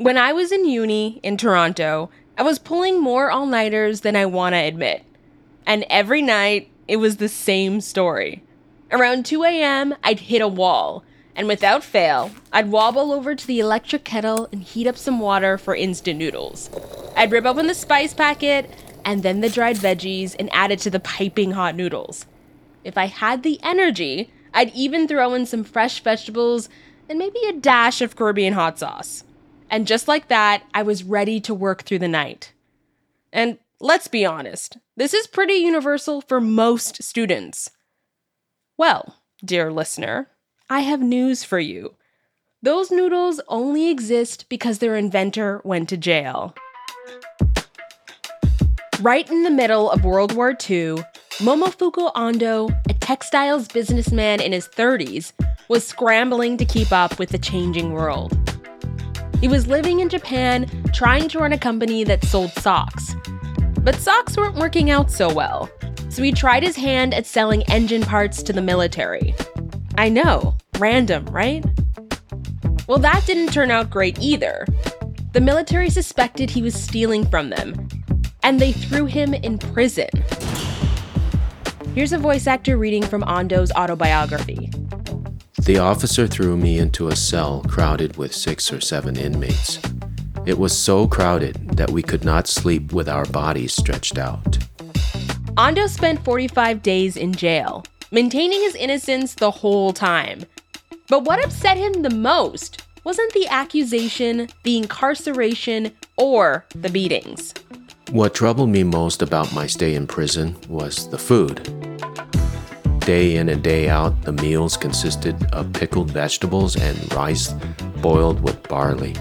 When I was in uni in Toronto, I was pulling more all nighters than I want to admit. And every night, it was the same story. Around 2 a.m., I'd hit a wall, and without fail, I'd wobble over to the electric kettle and heat up some water for instant noodles. I'd rip open the spice packet and then the dried veggies and add it to the piping hot noodles. If I had the energy, I'd even throw in some fresh vegetables and maybe a dash of Caribbean hot sauce. And just like that, I was ready to work through the night. And let's be honest, this is pretty universal for most students. Well, dear listener, I have news for you. Those noodles only exist because their inventor went to jail. Right in the middle of World War II, Momofuku Ando, a textiles businessman in his 30s, was scrambling to keep up with the changing world. He was living in Japan trying to run a company that sold socks. But socks weren't working out so well, so he tried his hand at selling engine parts to the military. I know, random, right? Well, that didn't turn out great either. The military suspected he was stealing from them, and they threw him in prison. Here's a voice actor reading from Ando's autobiography. The officer threw me into a cell crowded with six or seven inmates. It was so crowded that we could not sleep with our bodies stretched out. Ando spent 45 days in jail, maintaining his innocence the whole time. But what upset him the most wasn't the accusation, the incarceration, or the beatings. What troubled me most about my stay in prison was the food. Day in and day out, the meals consisted of pickled vegetables and rice boiled with barley.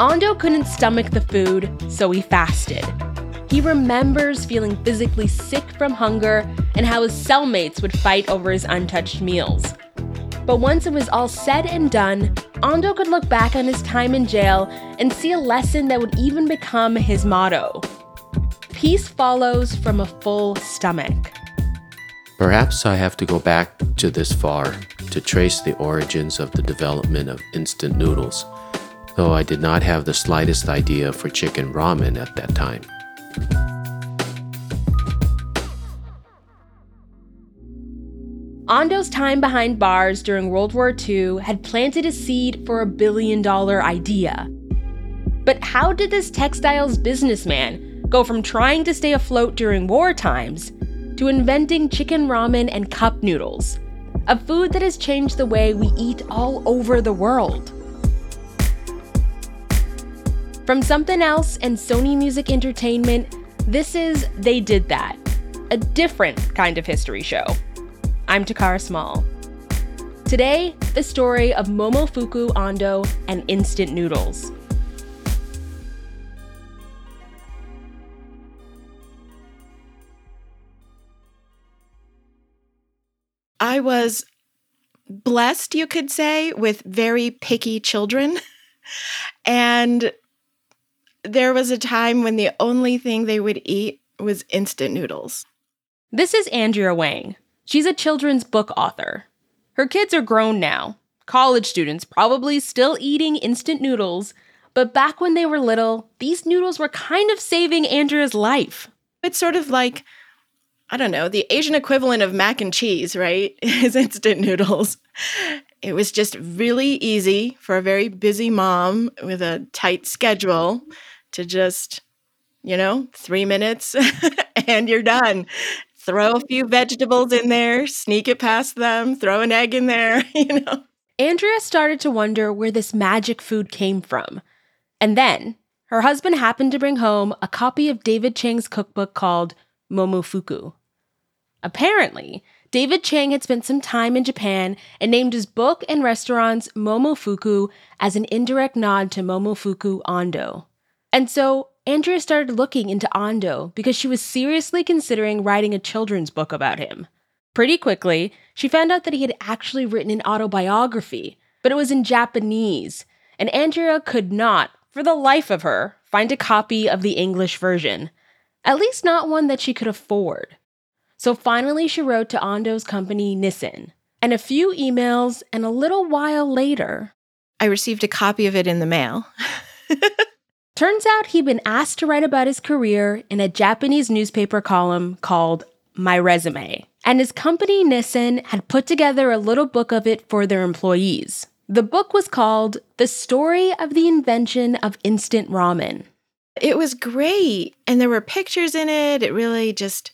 Ando couldn't stomach the food, so he fasted. He remembers feeling physically sick from hunger and how his cellmates would fight over his untouched meals. But once it was all said and done, Ando could look back on his time in jail and see a lesson that would even become his motto Peace follows from a full stomach. Perhaps I have to go back to this far to trace the origins of the development of instant noodles, though I did not have the slightest idea for chicken ramen at that time. Ando's time behind bars during World War II had planted a seed for a billion dollar idea. But how did this textiles businessman go from trying to stay afloat during war times to inventing chicken ramen and cup noodles, a food that has changed the way we eat all over the world? From Somethin' Else and Sony Music Entertainment, this is They Did That, a different kind of history show. I'm Takara Small. Today, the story of Momofuku Ando and instant noodles. I was blessed, you could say, with very picky children. and there was a time when the only thing they would eat was instant noodles. This is Andrea Wang. She's a children's book author. Her kids are grown now, college students, probably still eating instant noodles, but back when they were little, these noodles were kind of saving Andrea's life. It's sort of like, I don't know, the Asian equivalent of mac and cheese, right? Is instant noodles. It was just really easy for a very busy mom with a tight schedule to just, you know, three minutes and you're done throw a few vegetables in there, sneak it past them, throw an egg in there, you know. Andrea started to wonder where this magic food came from. And then her husband happened to bring home a copy of David Chang's cookbook called Momofuku. Apparently, David Chang had spent some time in Japan and named his book and restaurants Momofuku as an indirect nod to Momofuku Ando. And so Andrea started looking into Ando because she was seriously considering writing a children's book about him. Pretty quickly, she found out that he had actually written an autobiography, but it was in Japanese, and Andrea could not, for the life of her, find a copy of the English version, at least not one that she could afford. So finally, she wrote to Ando's company, Nissin, And a few emails, and a little while later, I received a copy of it in the mail. turns out he'd been asked to write about his career in a Japanese newspaper column called My Resume. And his company, Nissin, had put together a little book of it for their employees. The book was called The Story of the Invention of Instant Ramen. It was great. And there were pictures in it. It really just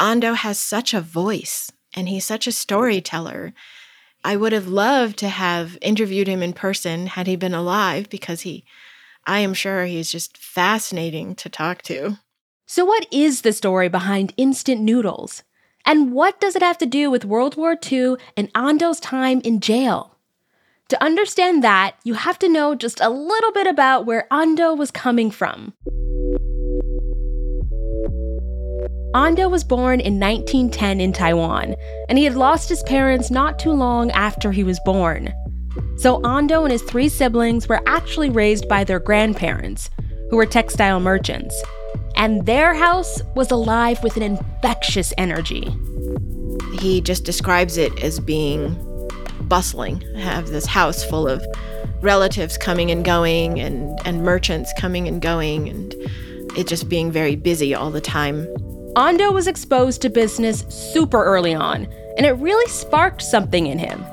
Ando has such a voice and he's such a storyteller. I would have loved to have interviewed him in person had he been alive because he, I am sure he's just fascinating to talk to. So, what is the story behind instant noodles? And what does it have to do with World War II and Ando's time in jail? To understand that, you have to know just a little bit about where Ando was coming from. Ando was born in 1910 in Taiwan, and he had lost his parents not too long after he was born. So Ando and his three siblings were actually raised by their grandparents, who were textile merchants. And their house was alive with an infectious energy. He just describes it as being bustling. I have this house full of relatives coming and going and, and merchants coming and going and it just being very busy all the time. Ando was exposed to business super early on, and it really sparked something in him.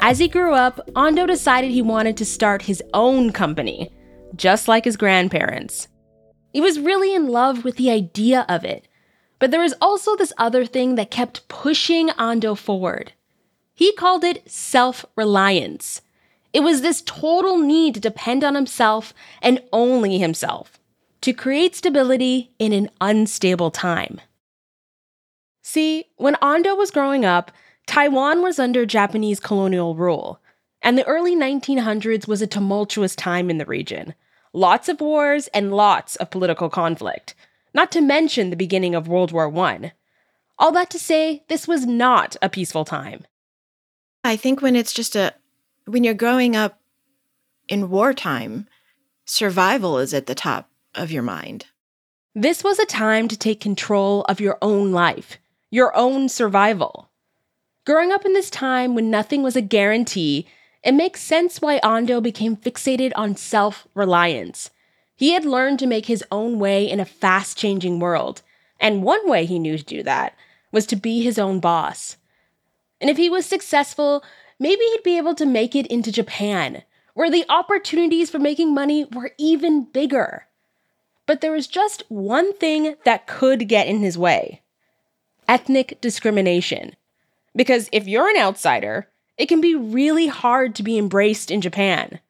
As he grew up, Ando decided he wanted to start his own company, just like his grandparents. He was really in love with the idea of it, but there was also this other thing that kept pushing Ando forward. He called it self reliance. It was this total need to depend on himself and only himself to create stability in an unstable time. See, when Ando was growing up, Taiwan was under Japanese colonial rule, and the early 1900s was a tumultuous time in the region. Lots of wars and lots of political conflict, not to mention the beginning of World War I. All that to say, this was not a peaceful time. I think when it's just a, when you're growing up in wartime, survival is at the top of your mind. This was a time to take control of your own life, your own survival. Growing up in this time when nothing was a guarantee, it makes sense why Ando became fixated on self reliance. He had learned to make his own way in a fast changing world, and one way he knew to do that was to be his own boss. And if he was successful, maybe he'd be able to make it into Japan, where the opportunities for making money were even bigger. But there was just one thing that could get in his way ethnic discrimination. Because if you're an outsider, it can be really hard to be embraced in Japan,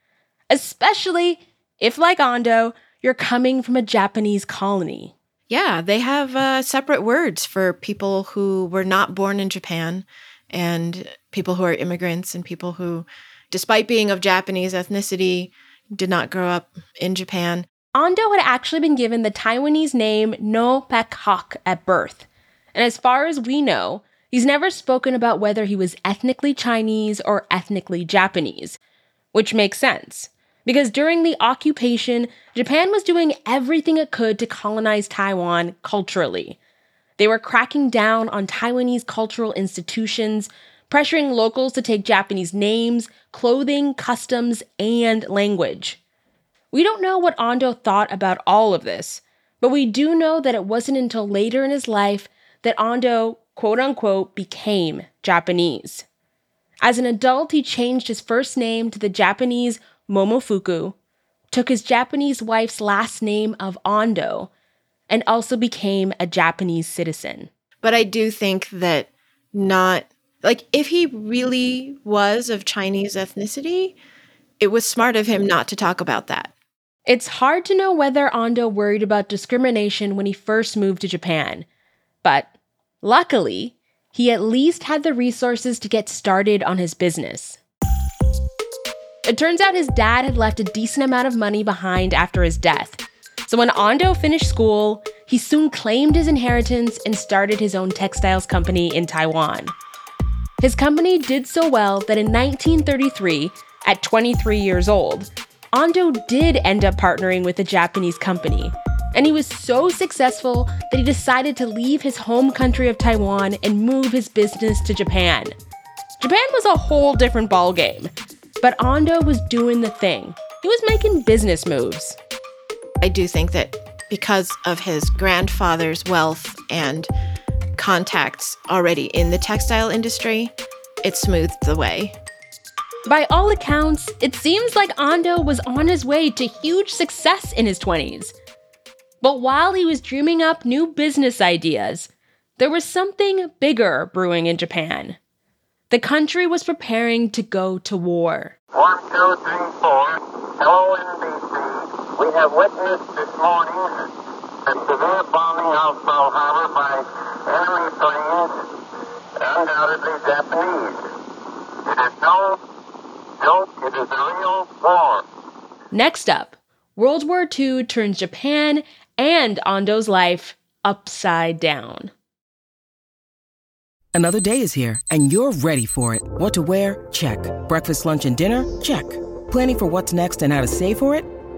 especially if, like Ando, you're coming from a Japanese colony. Yeah, they have uh, separate words for people who were not born in Japan and people who are immigrants and people who, despite being of Japanese ethnicity, did not grow up in Japan. Ando had actually been given the Taiwanese name No Pek Hok at birth. And as far as we know, he's never spoken about whether he was ethnically Chinese or ethnically Japanese, which makes sense. Because during the occupation, Japan was doing everything it could to colonize Taiwan culturally. They were cracking down on Taiwanese cultural institutions, pressuring locals to take Japanese names, clothing, customs, and language. We don't know what Ando thought about all of this, but we do know that it wasn't until later in his life that Ando, quote unquote, became Japanese. As an adult, he changed his first name to the Japanese Momofuku, took his Japanese wife's last name of Ando, and also became a Japanese citizen. But I do think that not, like, if he really was of Chinese ethnicity, it was smart of him not to talk about that. It's hard to know whether Ando worried about discrimination when he first moved to Japan, but Luckily, he at least had the resources to get started on his business. It turns out his dad had left a decent amount of money behind after his death. So when Ando finished school, he soon claimed his inheritance and started his own textiles company in Taiwan. His company did so well that in 1933, at 23 years old, Ando did end up partnering with a Japanese company. And he was so successful that he decided to leave his home country of Taiwan and move his business to Japan. Japan was a whole different ballgame, but Ando was doing the thing. He was making business moves. I do think that because of his grandfather's wealth and contacts already in the textile industry, it smoothed the way. By all accounts, it seems like Ando was on his way to huge success in his 20s. But while he was dreaming up new business ideas, there was something bigger brewing in Japan. The country was preparing to go to war. One, two, three, four. Hello, NBC. We have witnessed this morning a severe bombing of Pearl Harbor by enemy planes, undoubtedly Japanese. It is no joke, it is a real war. Next up, World War II turns Japan and Ando's life upside down. Another day is here, and you're ready for it. What to wear? Check. Breakfast, lunch, and dinner? Check. Planning for what's next and how to save for it?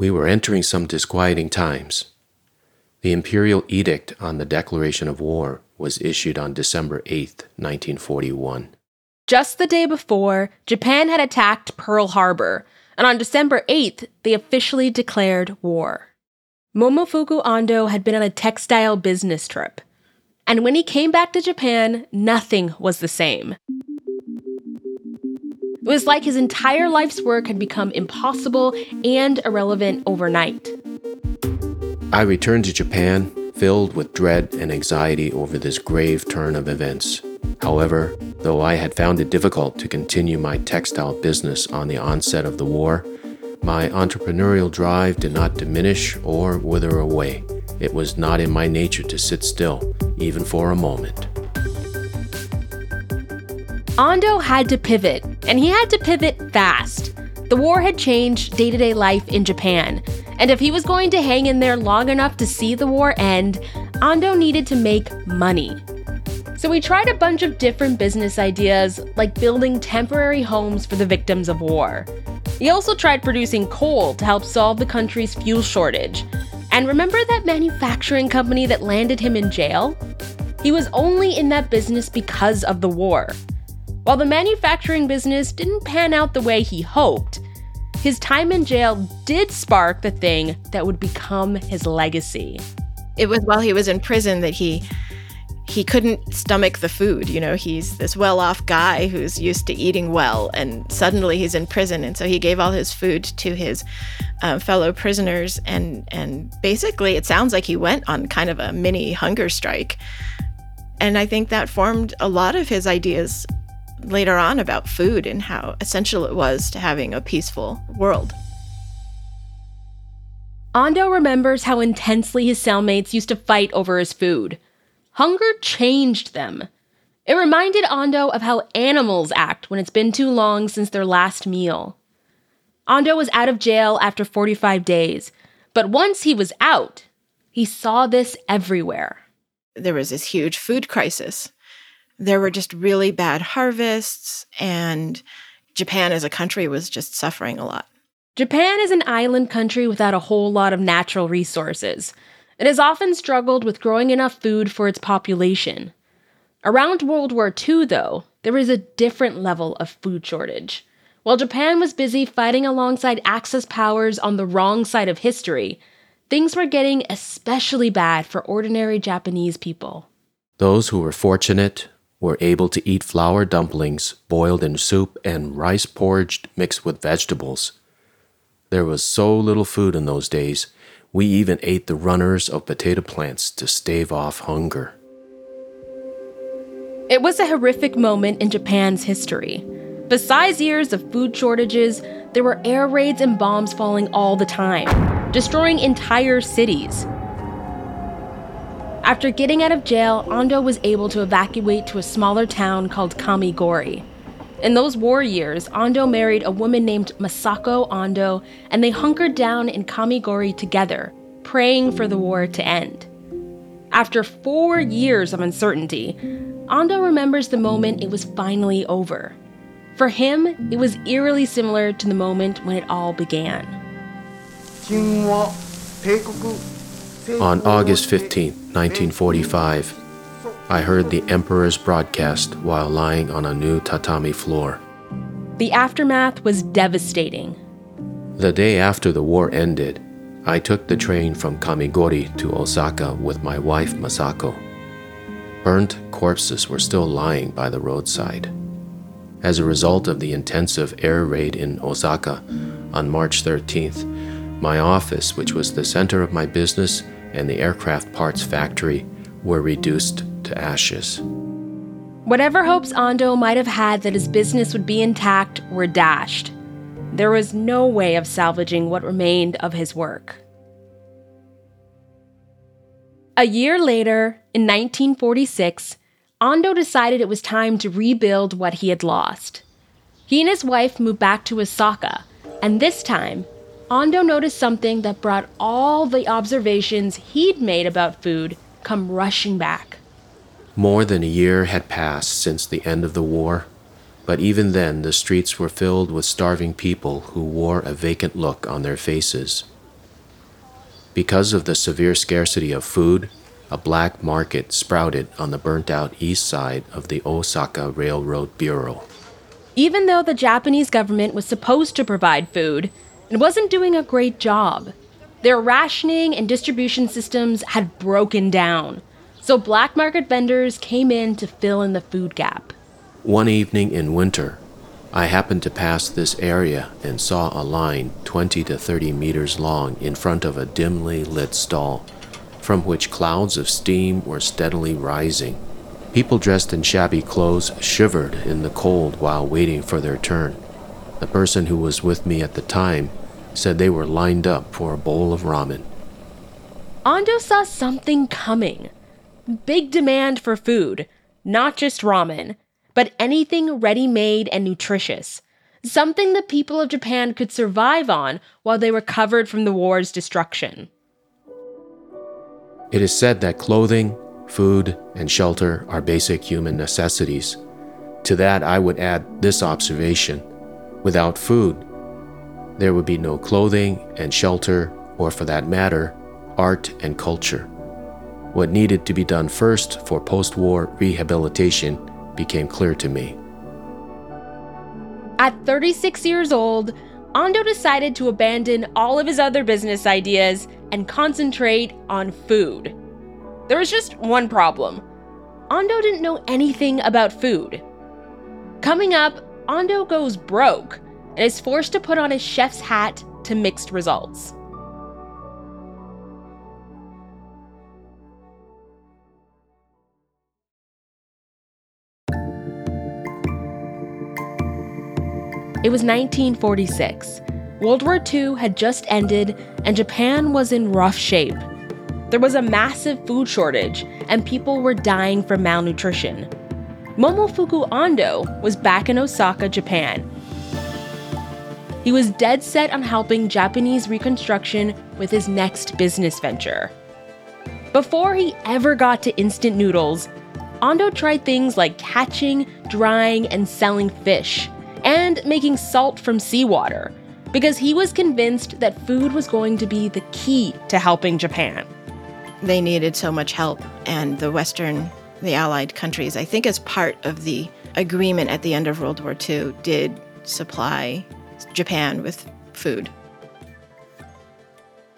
We were entering some disquieting times. The imperial edict on the declaration of war was issued on December 8, 1941. Just the day before, Japan had attacked Pearl Harbor, and on December 8th, they officially declared war. Momofuku Ando had been on a textile business trip, and when he came back to Japan, nothing was the same. It was like his entire life's work had become impossible and irrelevant overnight. I returned to Japan filled with dread and anxiety over this grave turn of events. However, though I had found it difficult to continue my textile business on the onset of the war, my entrepreneurial drive did not diminish or wither away. It was not in my nature to sit still, even for a moment. Ando had to pivot, and he had to pivot fast. The war had changed day to day life in Japan, and if he was going to hang in there long enough to see the war end, Ando needed to make money. So he tried a bunch of different business ideas, like building temporary homes for the victims of war. He also tried producing coal to help solve the country's fuel shortage. And remember that manufacturing company that landed him in jail? He was only in that business because of the war. While the manufacturing business didn't pan out the way he hoped, his time in jail did spark the thing that would become his legacy. It was while he was in prison that he he couldn't stomach the food. You know, he's this well-off guy who's used to eating well, and suddenly he's in prison, and so he gave all his food to his uh, fellow prisoners, and and basically, it sounds like he went on kind of a mini hunger strike. And I think that formed a lot of his ideas later on about food and how essential it was to having a peaceful world. Ando remembers how intensely his cellmates used to fight over his food. Hunger changed them. It reminded Ando of how animals act when it's been too long since their last meal. Ando was out of jail after 45 days, but once he was out, he saw this everywhere. there was this huge food crisis. There were just really bad harvests, and Japan as a country was just suffering a lot. Japan is an island country without a whole lot of natural resources. It has often struggled with growing enough food for its population. Around World War II, though, there was a different level of food shortage. While Japan was busy fighting alongside Axis powers on the wrong side of history, things were getting especially bad for ordinary Japanese people. Those who were fortunate were able to eat flour dumplings boiled in soup and rice porridge mixed with vegetables. There was so little food in those days, we even ate the runners of potato plants to stave off hunger. It was a horrific moment in Japan's history. Besides years of food shortages, there were air raids and bombs falling all the time, destroying entire cities. After getting out of jail, Ando was able to evacuate to a smaller town called Kamigori. In those war years, Ando married a woman named Masako Ando, and they hunkered down in Kamigori together, praying for the war to end. After four years of uncertainty, Ando remembers the moment it was finally over. For him, it was eerily similar to the moment when it all began. On August 15, 1945, I heard the Emperor's broadcast while lying on a new tatami floor. The aftermath was devastating. The day after the war ended, I took the train from Kamigori to Osaka with my wife Masako. Burnt corpses were still lying by the roadside. As a result of the intensive air raid in Osaka on March 13th, my office, which was the center of my business, and the aircraft parts factory were reduced to ashes. Whatever hopes Ando might have had that his business would be intact were dashed. There was no way of salvaging what remained of his work. A year later, in 1946, Ando decided it was time to rebuild what he had lost. He and his wife moved back to Osaka, and this time, Ando noticed something that brought all the observations he'd made about food come rushing back. More than a year had passed since the end of the war, but even then the streets were filled with starving people who wore a vacant look on their faces. Because of the severe scarcity of food, a black market sprouted on the burnt out east side of the Osaka Railroad Bureau. Even though the Japanese government was supposed to provide food, it wasn't doing a great job. Their rationing and distribution systems had broken down, so black market vendors came in to fill in the food gap. One evening in winter, I happened to pass this area and saw a line 20 to 30 meters long in front of a dimly lit stall, from which clouds of steam were steadily rising. People dressed in shabby clothes shivered in the cold while waiting for their turn. The person who was with me at the time said they were lined up for a bowl of ramen. Ando saw something coming. Big demand for food, not just ramen, but anything ready made and nutritious. Something the people of Japan could survive on while they recovered from the war's destruction. It is said that clothing, food, and shelter are basic human necessities. To that, I would add this observation without food, there would be no clothing and shelter, or for that matter, art and culture. What needed to be done first for post war rehabilitation became clear to me. At 36 years old, Ando decided to abandon all of his other business ideas and concentrate on food. There was just one problem Ando didn't know anything about food. Coming up, Ando goes broke and is forced to put on his chef's hat to mixed results. It was 1946. World War II had just ended, and Japan was in rough shape. There was a massive food shortage, and people were dying from malnutrition. Momofuku Ando was back in Osaka, Japan, he was dead set on helping Japanese reconstruction with his next business venture. Before he ever got to instant noodles, Ando tried things like catching, drying, and selling fish, and making salt from seawater, because he was convinced that food was going to be the key to helping Japan. They needed so much help, and the Western, the Allied countries, I think as part of the agreement at the end of World War II, did supply Japan with food.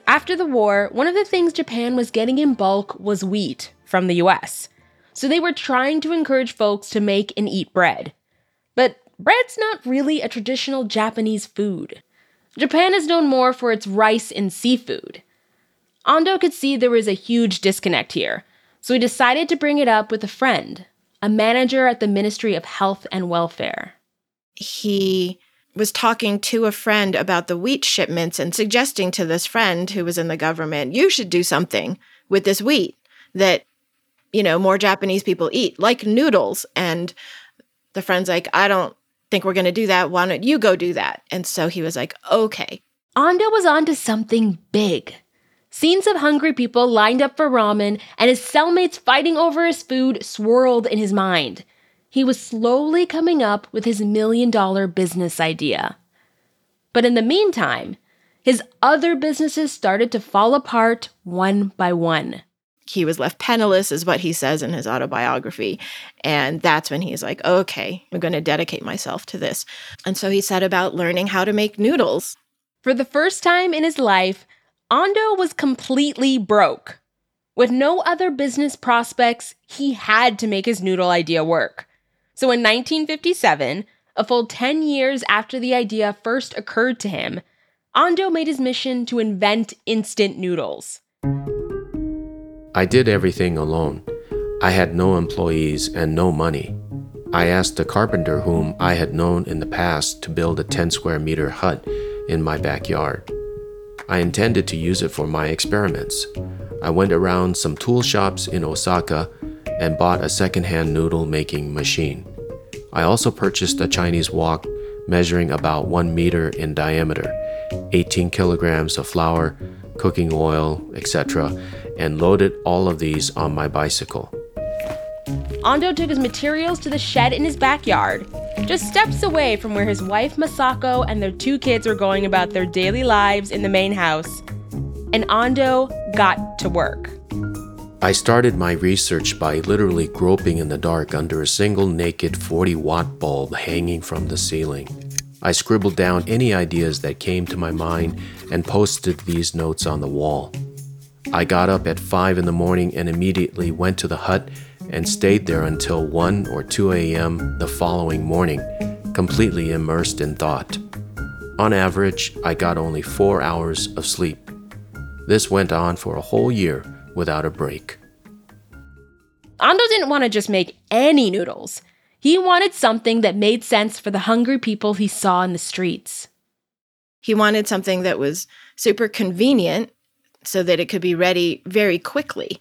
After the war, one of the things Japan was getting in bulk was wheat from the US. So they were trying to encourage folks to make and eat bread. But bread's not really a traditional Japanese food. Japan is known more for its rice and seafood. Ando could see there was a huge disconnect here, so he decided to bring it up with a friend, a manager at the Ministry of Health and Welfare. He was talking to a friend about the wheat shipments and suggesting to this friend who was in the government, you should do something with this wheat that, you know, more Japanese people eat, like noodles. And the friend's like, I don't think we're going to do that. Why don't you go do that? And so he was like, okay. Ando was onto something big. Scenes of hungry people lined up for ramen and his cellmates fighting over his food swirled in his mind he was slowly coming up with his million dollar business idea. But in the meantime, his other businesses started to fall apart one by one. He was left penniless, is what he says in his autobiography. And that's when he's like, okay, I'm going to dedicate myself to this. And so he set about learning how to make noodles. For the first time in his life, Ando was completely broke. With no other business prospects, he had to make his noodle idea work. So in 1957, a full 10 years after the idea first occurred to him, Ando made his mission to invent instant noodles. I did everything alone. I had no employees and no money. I asked a carpenter whom I had known in the past to build a 10 square meter hut in my backyard. I intended to use it for my experiments. I went around some tool shops in Osaka and bought a secondhand noodle making machine. I also purchased a Chinese wok measuring about 1 meter in diameter, 18 kilograms of flour, cooking oil, etc., and loaded all of these on my bicycle. Ando took his materials to the shed in his backyard, just steps away from where his wife Masako and their two kids were going about their daily lives in the main house. And Ando got to work. I started my research by literally groping in the dark under a single naked 40 watt bulb hanging from the ceiling. I scribbled down any ideas that came to my mind and posted these notes on the wall. I got up at 5 in the morning and immediately went to the hut and stayed there until 1 or 2 a.m. the following morning, completely immersed in thought. On average, I got only four hours of sleep. This went on for a whole year without a break. Ando didn't want to just make any noodles. He wanted something that made sense for the hungry people he saw in the streets. He wanted something that was super convenient so that it could be ready very quickly.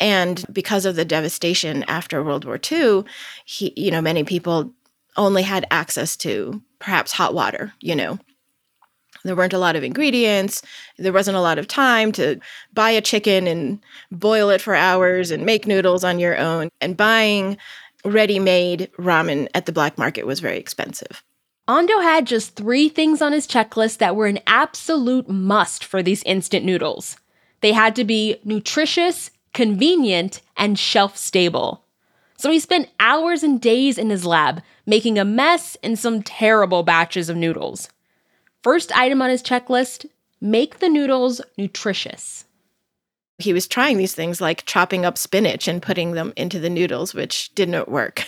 And because of the devastation after World War II, he, you know, many people only had access to perhaps hot water, you know, there weren't a lot of ingredients. There wasn't a lot of time to buy a chicken and boil it for hours and make noodles on your own. And buying ready made ramen at the black market was very expensive. Ando had just three things on his checklist that were an absolute must for these instant noodles. They had to be nutritious, convenient, and shelf stable. So he spent hours and days in his lab making a mess and some terrible batches of noodles. First item on his checklist make the noodles nutritious. He was trying these things like chopping up spinach and putting them into the noodles, which didn't work.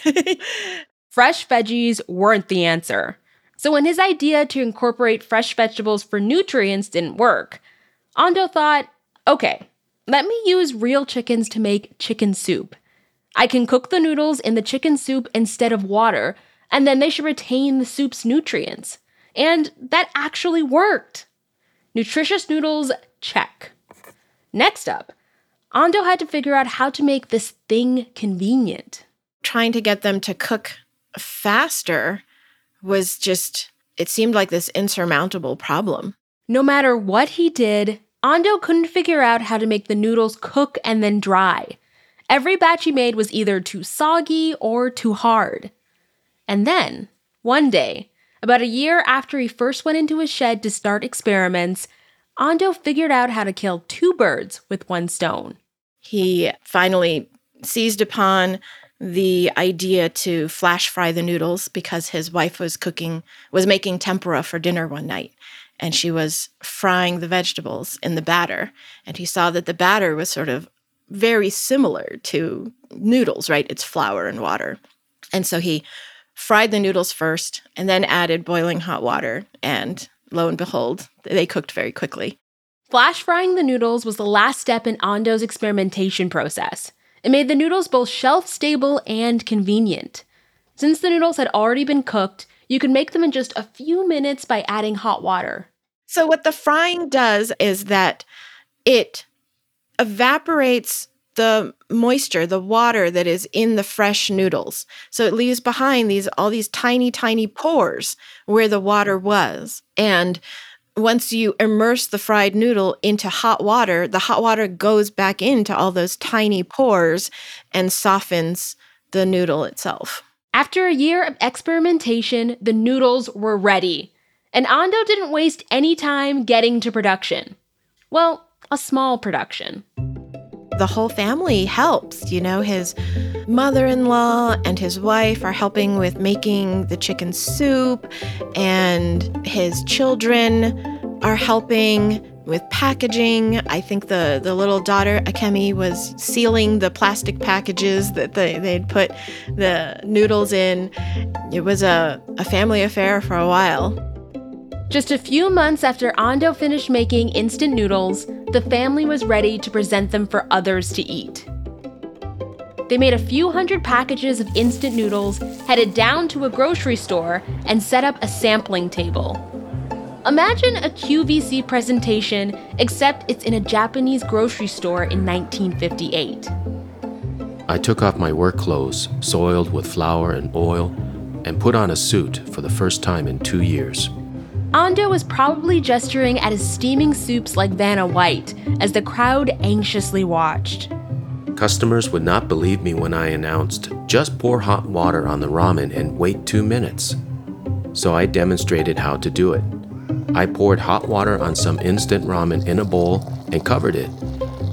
fresh veggies weren't the answer. So, when his idea to incorporate fresh vegetables for nutrients didn't work, Ando thought, okay, let me use real chickens to make chicken soup. I can cook the noodles in the chicken soup instead of water, and then they should retain the soup's nutrients. And that actually worked. Nutritious noodles, check. Next up, Ando had to figure out how to make this thing convenient. Trying to get them to cook faster was just, it seemed like this insurmountable problem. No matter what he did, Ando couldn't figure out how to make the noodles cook and then dry. Every batch he made was either too soggy or too hard. And then, one day, about a year after he first went into his shed to start experiments, Ando figured out how to kill two birds with one stone. He finally seized upon the idea to flash fry the noodles because his wife was cooking, was making tempura for dinner one night. And she was frying the vegetables in the batter. And he saw that the batter was sort of very similar to noodles, right? It's flour and water. And so he fried the noodles first and then added boiling hot water. And lo and behold, they cooked very quickly. Flash frying the noodles was the last step in Ando's experimentation process. It made the noodles both shelf stable and convenient. Since the noodles had already been cooked, you could make them in just a few minutes by adding hot water. So, what the frying does is that it evaporates the moisture, the water that is in the fresh noodles. So it leaves behind these all these tiny tiny pores where the water was. And once you immerse the fried noodle into hot water, the hot water goes back into all those tiny pores and softens the noodle itself. After a year of experimentation, the noodles were ready. And Ando didn't waste any time getting to production. Well, a small production. The whole family helps. You know, his mother in law and his wife are helping with making the chicken soup, and his children are helping with packaging. I think the, the little daughter, Akemi, was sealing the plastic packages that they, they'd put the noodles in. It was a, a family affair for a while. Just a few months after Ando finished making instant noodles, the family was ready to present them for others to eat. They made a few hundred packages of instant noodles, headed down to a grocery store, and set up a sampling table. Imagine a QVC presentation, except it's in a Japanese grocery store in 1958. I took off my work clothes, soiled with flour and oil, and put on a suit for the first time in two years. Ando was probably gesturing at his steaming soups like Vanna White as the crowd anxiously watched. Customers would not believe me when I announced, just pour hot water on the ramen and wait two minutes. So I demonstrated how to do it. I poured hot water on some instant ramen in a bowl and covered it.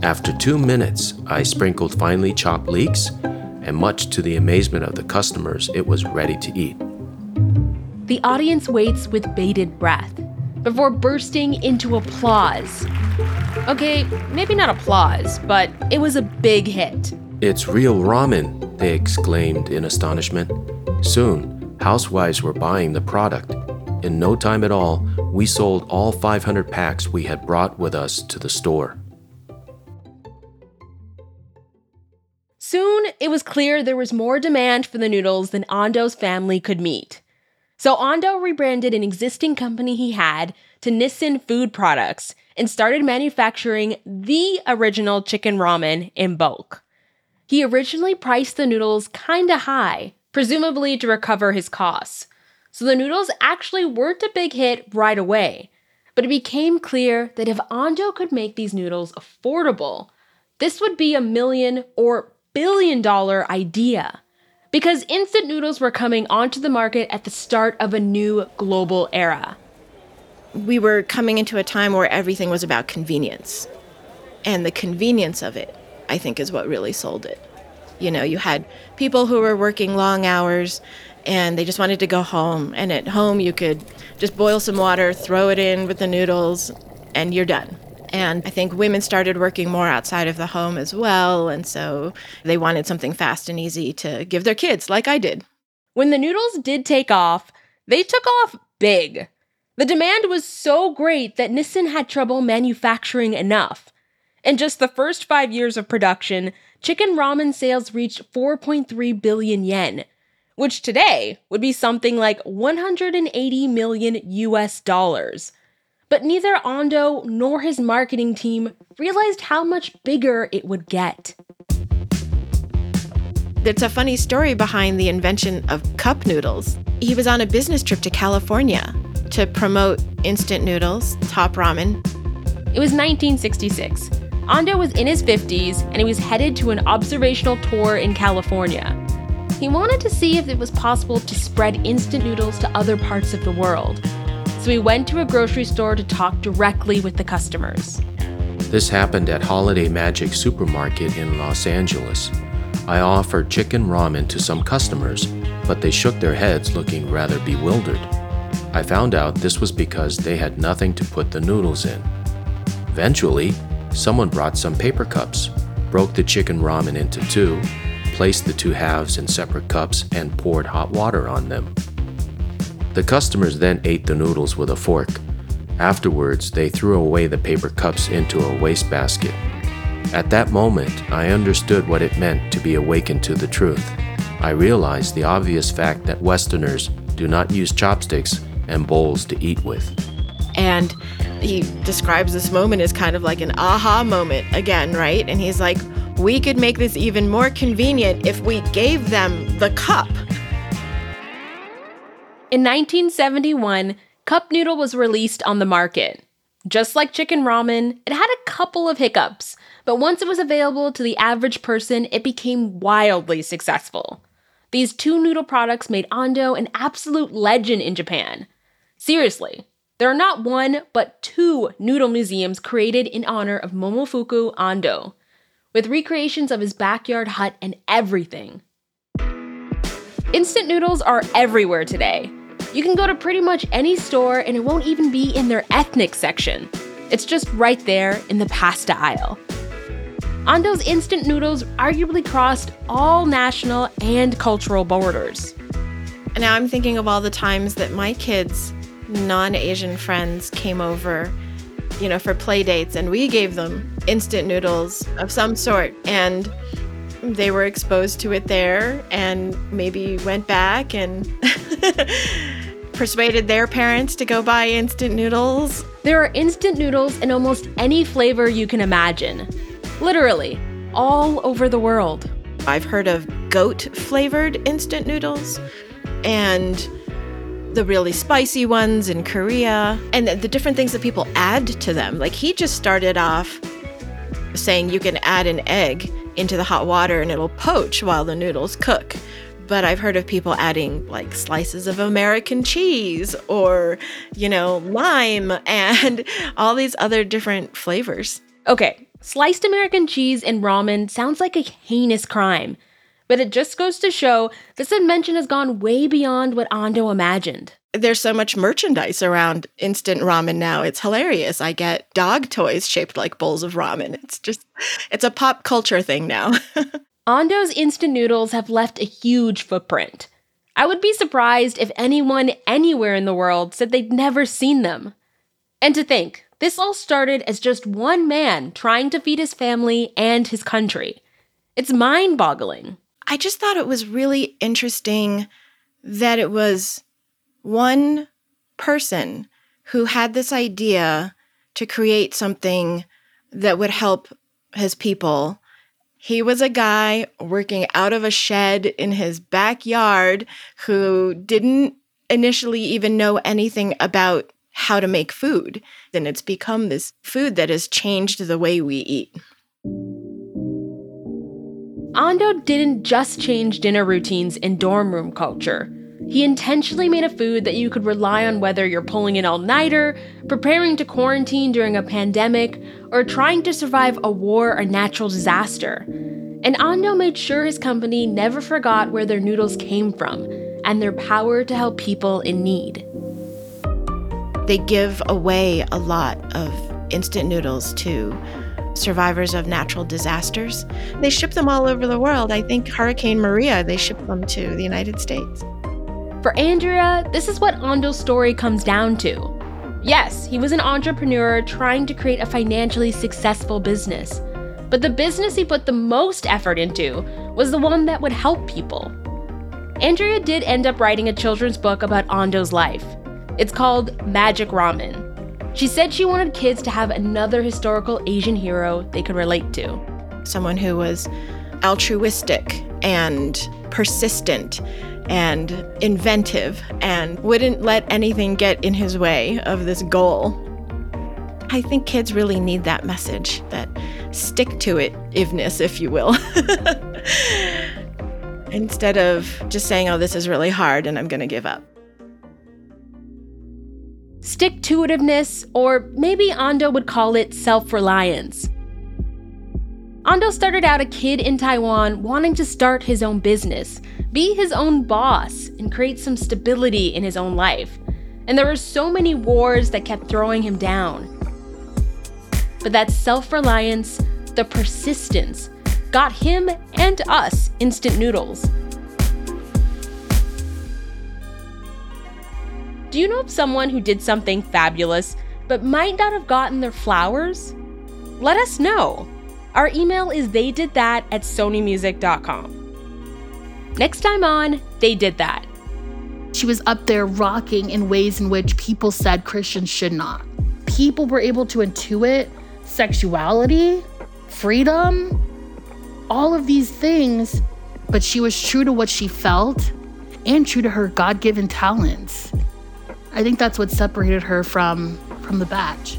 After two minutes, I sprinkled finely chopped leeks, and much to the amazement of the customers, it was ready to eat. The audience waits with bated breath before bursting into applause. Okay, maybe not applause, but it was a big hit. It's real ramen, they exclaimed in astonishment. Soon, housewives were buying the product. In no time at all, we sold all 500 packs we had brought with us to the store. Soon, it was clear there was more demand for the noodles than Ando's family could meet. So Ando rebranded an existing company he had to Nissin Food Products and started manufacturing the original chicken ramen in bulk. He originally priced the noodles kinda high, presumably to recover his costs. So the noodles actually weren't a big hit right away. But it became clear that if Ando could make these noodles affordable, this would be a million or billion dollar idea because instant noodles were coming onto the market at the start of a new global era. We were coming into a time where everything was about convenience. And the convenience of it, I think, is what really sold it. You know, you had people who were working long hours and they just wanted to go home. And at home, you could just boil some water, throw it in with the noodles, and you're done. And I think women started working more outside of the home as well. And so they wanted something fast and easy to give their kids, like I did. When the noodles did take off, they took off big. The demand was so great that Nissin had trouble manufacturing enough. In just the first five years of production, chicken ramen sales reached 4.3 billion yen, which today would be something like 180 million US dollars. But neither Ando nor his marketing team realized how much bigger it would get. There's a funny story behind the invention of cup noodles. He was on a business trip to California to promote instant noodles, top ramen. It was 1966. Ando was in his 50s and he was headed to an observational tour in California. He wanted to see if it was possible to spread instant noodles to other parts of the world. So he went to a grocery store to talk directly with the customers. This happened at Holiday Magic Supermarket in Los Angeles. I offered chicken ramen to some customers, but they shook their heads looking rather bewildered. I found out this was because they had nothing to put the noodles in. Eventually, someone brought some paper cups, broke the chicken ramen into two, placed the two halves in separate cups, and poured hot water on them. The customers then ate the noodles with a fork. Afterwards, they threw away the paper cups into a wastebasket. At that moment, I understood what it meant to be awakened to the truth. I realized the obvious fact that Westerners do not use chopsticks and bowls to eat with. And he describes this moment as kind of like an aha moment again, right? And he's like, we could make this even more convenient if we gave them the cup. In 1971, Cup Noodle was released on the market. Just like chicken ramen, it had a couple of hiccups, but once it was available to the average person, it became wildly successful. These two noodle products made Ando an absolute legend in Japan. Seriously, there are not one, but two noodle museums created in honor of Momofuku Ando, with recreations of his backyard hut and everything. Instant noodles are everywhere today. You can go to pretty much any store and it won't even be in their ethnic section. It's just right there in the pasta aisle. Ando's instant noodles arguably crossed all national and cultural borders. And now I'm thinking of all the times that my kids non-Asian friends came over, you know, for play dates and we gave them instant noodles of some sort and they were exposed to it there and maybe went back and persuaded their parents to go buy instant noodles. There are instant noodles in almost any flavor you can imagine. Literally, all over the world. I've heard of goat flavored instant noodles and the really spicy ones in Korea and the, the different things that people add to them. Like he just started off saying you can add an egg into the hot water and it'll poach while the noodles cook. But I've heard of people adding like slices of American cheese or, you know, lime and all these other different flavors. Okay, sliced American cheese in ramen sounds like a heinous crime. But it just goes to show this invention has gone way beyond what Ando imagined. There's so much merchandise around instant ramen now. It's hilarious. I get dog toys shaped like bowls of ramen. It's just, it's a pop culture thing now. Ando's instant noodles have left a huge footprint. I would be surprised if anyone anywhere in the world said they'd never seen them. And to think, this all started as just one man trying to feed his family and his country. It's mind boggling. I just thought it was really interesting that it was one person who had this idea to create something that would help his people. He was a guy working out of a shed in his backyard who didn't initially even know anything about how to make food. And it's become this food that has changed the way we eat. Ando didn't just change dinner routines and dorm room culture. He intentionally made a food that you could rely on whether you're pulling an all nighter, preparing to quarantine during a pandemic, or trying to survive a war or natural disaster. And Ando made sure his company never forgot where their noodles came from and their power to help people in need. They give away a lot of instant noodles to survivors of natural disasters. They ship them all over the world. I think Hurricane Maria, they ship them to the United States. For Andrea, this is what Ando's story comes down to. Yes, he was an entrepreneur trying to create a financially successful business. But the business he put the most effort into was the one that would help people. Andrea did end up writing a children's book about Ando's life. It's called Magic Ramen. She said she wanted kids to have another historical Asian hero they could relate to. Someone who was altruistic and persistent and inventive and wouldn't let anything get in his way of this goal. I think kids really need that message, that stick to it iveness, if you will. Instead of just saying, oh, this is really hard and I'm going to give up. Stick to itiveness, or maybe Ando would call it self reliance. Ando started out a kid in Taiwan wanting to start his own business, be his own boss, and create some stability in his own life. And there were so many wars that kept throwing him down. But that self reliance, the persistence, got him and us instant noodles. Do you know of someone who did something fabulous but might not have gotten their flowers? Let us know. Our email is theydidthat at sonymusic.com. Next time on They Did That. She was up there rocking in ways in which people said Christians should not. People were able to intuit sexuality, freedom, all of these things, but she was true to what she felt and true to her God given talents. I think that's what separated her from, from the batch.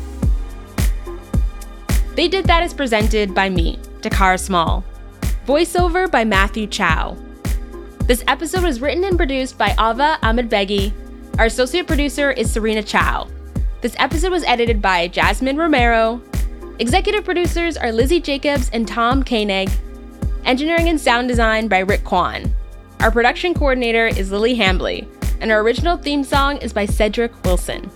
They Did That is presented by me, Takara Small. Voiceover by Matthew Chow. This episode was written and produced by Ava Ahmedbegi. Our associate producer is Serena Chow. This episode was edited by Jasmine Romero. Executive producers are Lizzie Jacobs and Tom Koenig. Engineering and sound design by Rick Kwan. Our production coordinator is Lily Hambley, and our original theme song is by Cedric Wilson.